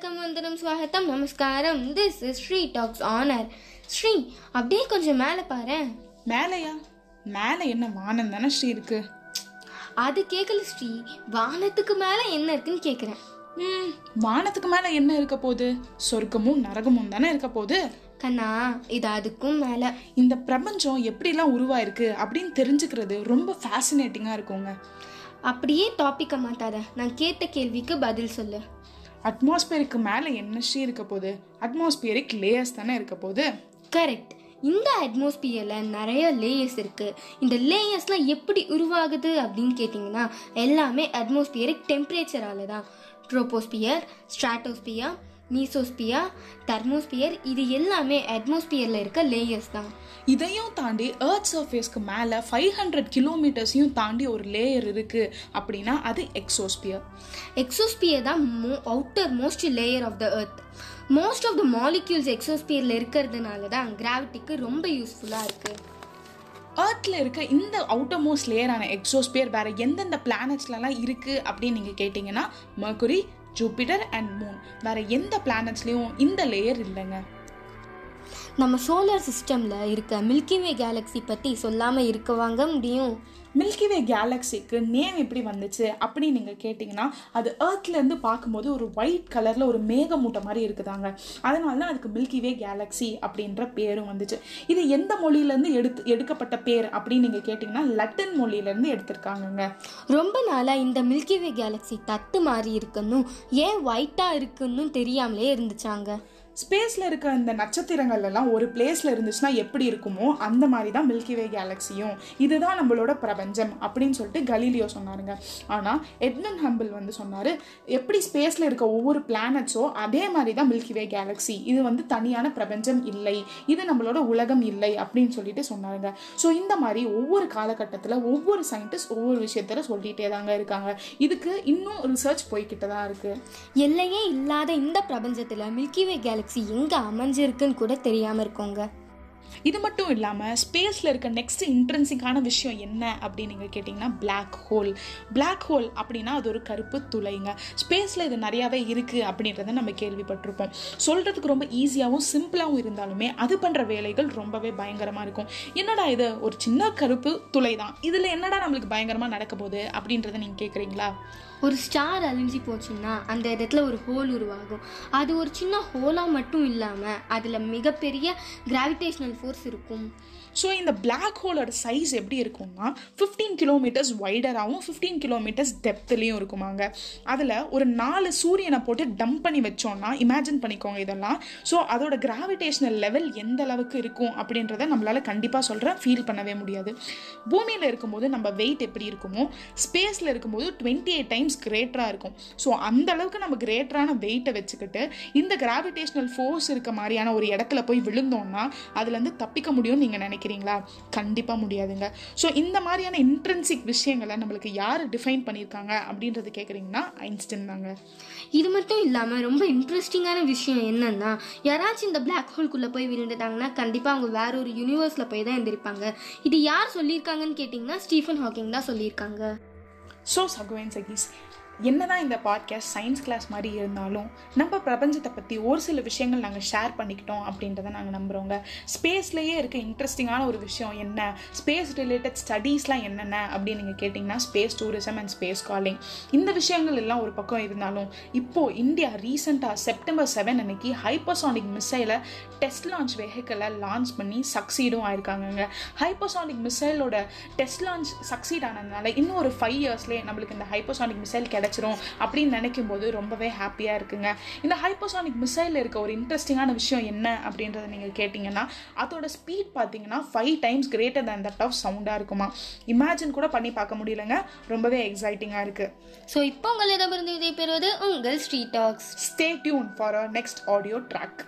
ஸ்வாகத்தம் நமஸ்காரம். This is Sri talks owner Sri அப்படியே கொஞ்சம் மேலே பாரு. மேலையா? மேலே என்ன வானம் தானே ஸ்ரீ இருக்கு? அது கேட்கல ஸ்ரீ. வானத்துக்கு மேலே என்ன இருக்குன்னு கேட்குறேன் ம் வானத்துக்கு மேலே என்ன இருக்க போகுது? சொர்க்கமும் நரகமும் தானே இருக்க போகுது? கண்ணா இது அதுக்கும் மேலே. இந்த பிரபஞ்சம் எப்படிலாம் உருவாயிருக்கு அப்படின்னு தெரிஞ்சுக்கிறது ரொம்ப ஃபேசினேட்டிங்காக இருக்குங்க. அப்படியே டாப்பிக்கை மாத்தாத. நான் கேட்ட கேள்விக்கு பதில் சொல்லு. அட்மாஸ்பியருக்கு மேலே என்ன ஸ்ரீ இருக்க போகுது. அட்மாஸ்பியரிக் லேயர்ஸ் தானே இருக்க போகுது. கரெக்ட் இந்த அட்மாஸ்பியரில் நிறைய லேயர்ஸ் இருக்குது இந்த லேயர்ஸ்லாம் எப்படி உருவாகுது அப்படின்னு கேட்டிங்கன்னா எல்லாமே அட்மாஸ்பியரிக் டெம்பரேச்சரால தான் ட்ரோபோஸ்பியர் ஸ்ட்ராட்டோஸ்பியர் மீசோஸ்பியர் தெர்மோஸ்பியர் இது எல்லாமே அட்மாஸ்பியரில் இருக்க லேயர்ஸ் தான். இதையும் தாண்டி எர்த் சர்ஃபேஸ்க்கு மேலே ஃபைவ் ஹண்ட்ரட் கிலோமீட்டர்ஸையும் தாண்டி ஒரு லேயர் இருக்கு அப்படின்னா அது எக்ஸோஸ்பியர் எக்ஸோஸ்பியர் தான் மோ outermost layer of the earth most of the molecules எக்ஸோஸ்பியரில் இருக்கிறதுனால தான் கிராவிட்டிக்கு ரொம்ப யூஸ்ஃபுல்லாக இருக்குது ஏர்த்ல இருக்க இந்த அவுட்டர் மோஸ்ட் லேயரான எக்ஸோஸ்பியர் வேற எந்தெந்த பிளானட்ஸ்லலாம் இருக்கு அப்படின்னு நீங்க கேட்டிங்கன்னா மர்குரி ஜூபிட்டர் அண்ட் மூன் வேற எந்த பிளானட்ஸ்லயும் இந்த லேயர் இல்லைங்க. நம்ம சோலார் சிஸ்டமில் இருக்க மில்கி வே கேலக்ஸி பற்றி சொல்லாமல் இருக்கவாங்க முடியும். மில்கி வே கேலக்சிக்கு நேம் எப்படி வந்துச்சு அப்படின்னு நீங்கள் கேட்டிங்கன்னா அது ஏர்த்லேருந்து பார்க்கும்போது ஒரு ஒயிட் கலரில் ஒரு மேகமூட்டை மாதிரி இருக்குதாங்க. அதனால தான் அதுக்கு மில்கி வே கேலக்ஸி அப்படின்ற பேரும் வந்துச்சு. இது எந்த மொழியிலேருந்து எடுத்து எடுக்கப்பட்ட பேர் அப்படின்னு நீங்கள் கேட்டிங்கன்னா லட்டின் மொழியிலேருந்து எடுத்திருக்காங்கங்க. ரொம்ப நாளாக இந்த மில்கி வே கேலக்ஸி தட்டு மாறி இருக்குன்னு ஏன் ஒயிட்டாக இருக்குன்னு தெரியாமலே இருந்துச்சாங்க. ஸ்பேஸில் இருக்க இந்த நட்சத்திரங்கள் எல்லாம் ஒரு பிளேஸில் இருந்துச்சுன்னா எப்படி இருக்குமோ அந்த மாதிரி தான் மில்கிவே கேலக்ஸியும் இதுதான் நம்மளோட பிரபஞ்சம் அப்படின்னு சொல்லிட்டு கலீலியோ சொன்னாருங்க. ஆனால் எட்மன் ஹம்பிள் வந்து சொன்னார் எப்படி ஸ்பேஸில் இருக்க ஒவ்வொரு பிளானட்ஸோ அதே மாதிரி தான் மில்கிவே கேலக்ஸி இது வந்து தனியான பிரபஞ்சம் இல்லை. இது நம்மளோட உலகம் இல்லை அப்படின்னு சொல்லிட்டு சொன்னாருங்க. ஸோ இந்த மாதிரி ஒவ்வொரு காலகட்டத்தில் ஒவ்வொரு சயின்டிஸ்ட் ஒவ்வொரு விஷயத்தில் சொல்லிகிட்டே தாங்க இருக்காங்க. இதுக்கு இன்னும் ரிசர்ச் போய்கிட்டு தான் இருக்குது எல்லையே இல்லாத இந்த பிரபஞ்சத்தில் மில்கிவே கேலக்ஸி கேலக்ஸி எங்கே அமைஞ்சிருக்குன்னு கூட தெரியாமல் இருக்கோங்க. இது மட்டும் இல்லாமல் ஸ்பேஸில் இருக்க நெக்ஸ்ட் இன்ட்ரென்சிங்கான விஷயம் என்ன அப்படின்னு நீங்கள் கேட்டிங்கன்னா பிளாக் ஹோல் பிளாக் ஹோல் அப்படின்னா அது ஒரு கருப்பு துளைங்க. ஸ்பேஸில் இது நிறையாவே இருக்குது அப்படின்றத நம்ம கேள்விப்பட்டிருப்போம். சொல்கிறதுக்கு ரொம்ப ஈஸியாகவும் சிம்பிளாகவும் இருந்தாலுமே அது பண்ணுற வேலைகள் ரொம்பவே பயங்கரமாக இருக்கும். என்னடா இது ஒரு சின்ன கருப்பு துளை தான் இதில் என்னடா நம்மளுக்கு பயங்கரமாக நடக்க போகுது அப்படின்றத நீங்கள் கேட்குறீங்களா ஒரு ஸ்டார் அழிஞ்சு போச்சுன்னா அந்த இடத்துல ஒரு ஹோல் உருவாகும். அது ஒரு சின்ன ஹோலாக மட்டும் இல்லாமல் அதில் மிகப்பெரிய கிராவிடேஷ்னல் ஃபோர்ஸ் இருக்கும். ஸோ இந்த பிளாக் ஹோலோட சைஸ் எப்படி இருக்கும்னா ஃபிஃப்டீன் கிலோமீட்டர்ஸ் வைடராகவும் ஃபிஃப்டீன் கிலோமீட்டர்ஸ் டெப்த்லேயும் இருக்குமாங்க. அதில் ஒரு நாலு சூரியனை போட்டு டம்ப் பண்ணி வச்சோம்னா இமேஜின் பண்ணிக்கோங்க இதெல்லாம். ஸோ அதோட கிராவிடேஷனல் லெவல் எந்த அளவுக்கு இருக்கும் அப்படின்றத நம்மளால் கண்டிப்பாக சொல்கிறேன் ஃபீல் பண்ணவே முடியாது. பூமியில் இருக்கும்போது நம்ம வெயிட் எப்படி இருக்குமோ ஸ்பேஸில் இருக்கும்போது டுவெண்ட்டி எயிட் டைம்ஸ் கிரேட்டராக இருக்கும். ஸோ அந்த அளவுக்கு நம்ம கிரேட்டரான வெயிட்டை வச்சுக்கிட்டு இந்த கிராவிடேஷனல் ஃபோர்ஸ் இருக்க மாதிரியான ஒரு இடத்துல போய் விழுந்தோம்னா அதுலேருந்து தப்பிக்க முடியும்னு நீங்கள் நினைக்கிறீங்களா? கண்டிப்பாக முடியாதுங்க. ஸோ இந்த மாதிரியான இன்ட்ரென்சிக் விஷயங்களை நம்மளுக்கு யார் டிஃபைன் பண்ணியிருக்காங்க அப்படின்றது கேட்குறீங்கன்னா ஐன்ஸ்டன் தாங்க. இது மட்டும் இல்லாமல் ரொம்ப இன்ட்ரெஸ்டிங்கான விஷயம் என்னன்னா யாராச்சும் இந்த பிளாக் ஹோல்குள்ளே போய் விழுந்துட்டாங்கன்னா கண்டிப்பாக அவங்க வேற ஒரு யூனிவர்ஸில் போய் தான் எழுந்திருப்பாங்க இது யார் சொல்லியிருக்காங்கன்னு கேட்டிங்கன்னா ஸ்டீஃபன் ஹாக்கிங் தான் சொல்லியிருக்காங்க. souls are going to this என்னதான் இந்த பாட்காஸ்ட் சயின்ஸ் கிளாஸ் மாதிரி இருந்தாலும் நம்ம பிரபஞ்சத்தை பற்றி ஒரு சில விஷயங்கள் நாங்கள் ஷேர் பண்ணிக்கிட்டோம் அப்படின்றத நாங்கள் நம்புகிறோங்க ஸ்பேஸ்லேயே இருக்க இன்ட்ரெஸ்டிங்கான ஒரு விஷயம் என்ன? ஸ்பேஸ் ரிலேட்டட் ஸ்டடீஸ்லாம் என்னென்ன? அப்படின்னு நீங்கள் கேட்டிங்கன்னா space tourism and space calling இந்த விஷயங்கள் எல்லாம் ஒரு பக்கம் இருந்தாலும் இப்போது இந்தியா ரீசெண்டாக செப்டம்பர் செவன் அன்னைக்கு ஹைப்பர்சானிக் மிசைலை டெஸ்ட் லான்ச் வெஹிக்கிளை லான்ச் பண்ணி சக்சீடும் ஆயிருக்காங்கங்க. ஹைப்பர்சானிக் மிசைலோட டெஸ்ட் லான்ச் சக்சீட் ஆனதுனால இன்னும் ஒரு ஃபைவ் இயர்ஸ்லேயே நம்மளுக்கு இந்த ஹைப்பர்சானிக் மிசைல் கிடைச்சிரும் அப்படின்னு நினைக்கும் போது ரொம்பவே ஹாப்பியாக இருக்குங்க. இந்த ஹைப்பர்சானிக் மிசைலில் இருக்க ஒரு இன்ட்ரெஸ்டிங்கான விஷயம் என்ன அப்படின்றத நீங்கள் கேட்டிங்கன்னா அதோட ஸ்பீட் பார்த்தீங்கன்னா five times greater than that of சவுண்டாக இருக்குமா? இமேஜின் கூட பண்ணி பார்க்க முடியலங்க. ரொம்பவே எக்ஸைட்டிங்காக இருக்குது ஸோ இப்போ உங்களிடமிருந்து விதை பெறுவது உங்கள் street talks. Stay tune for next audio track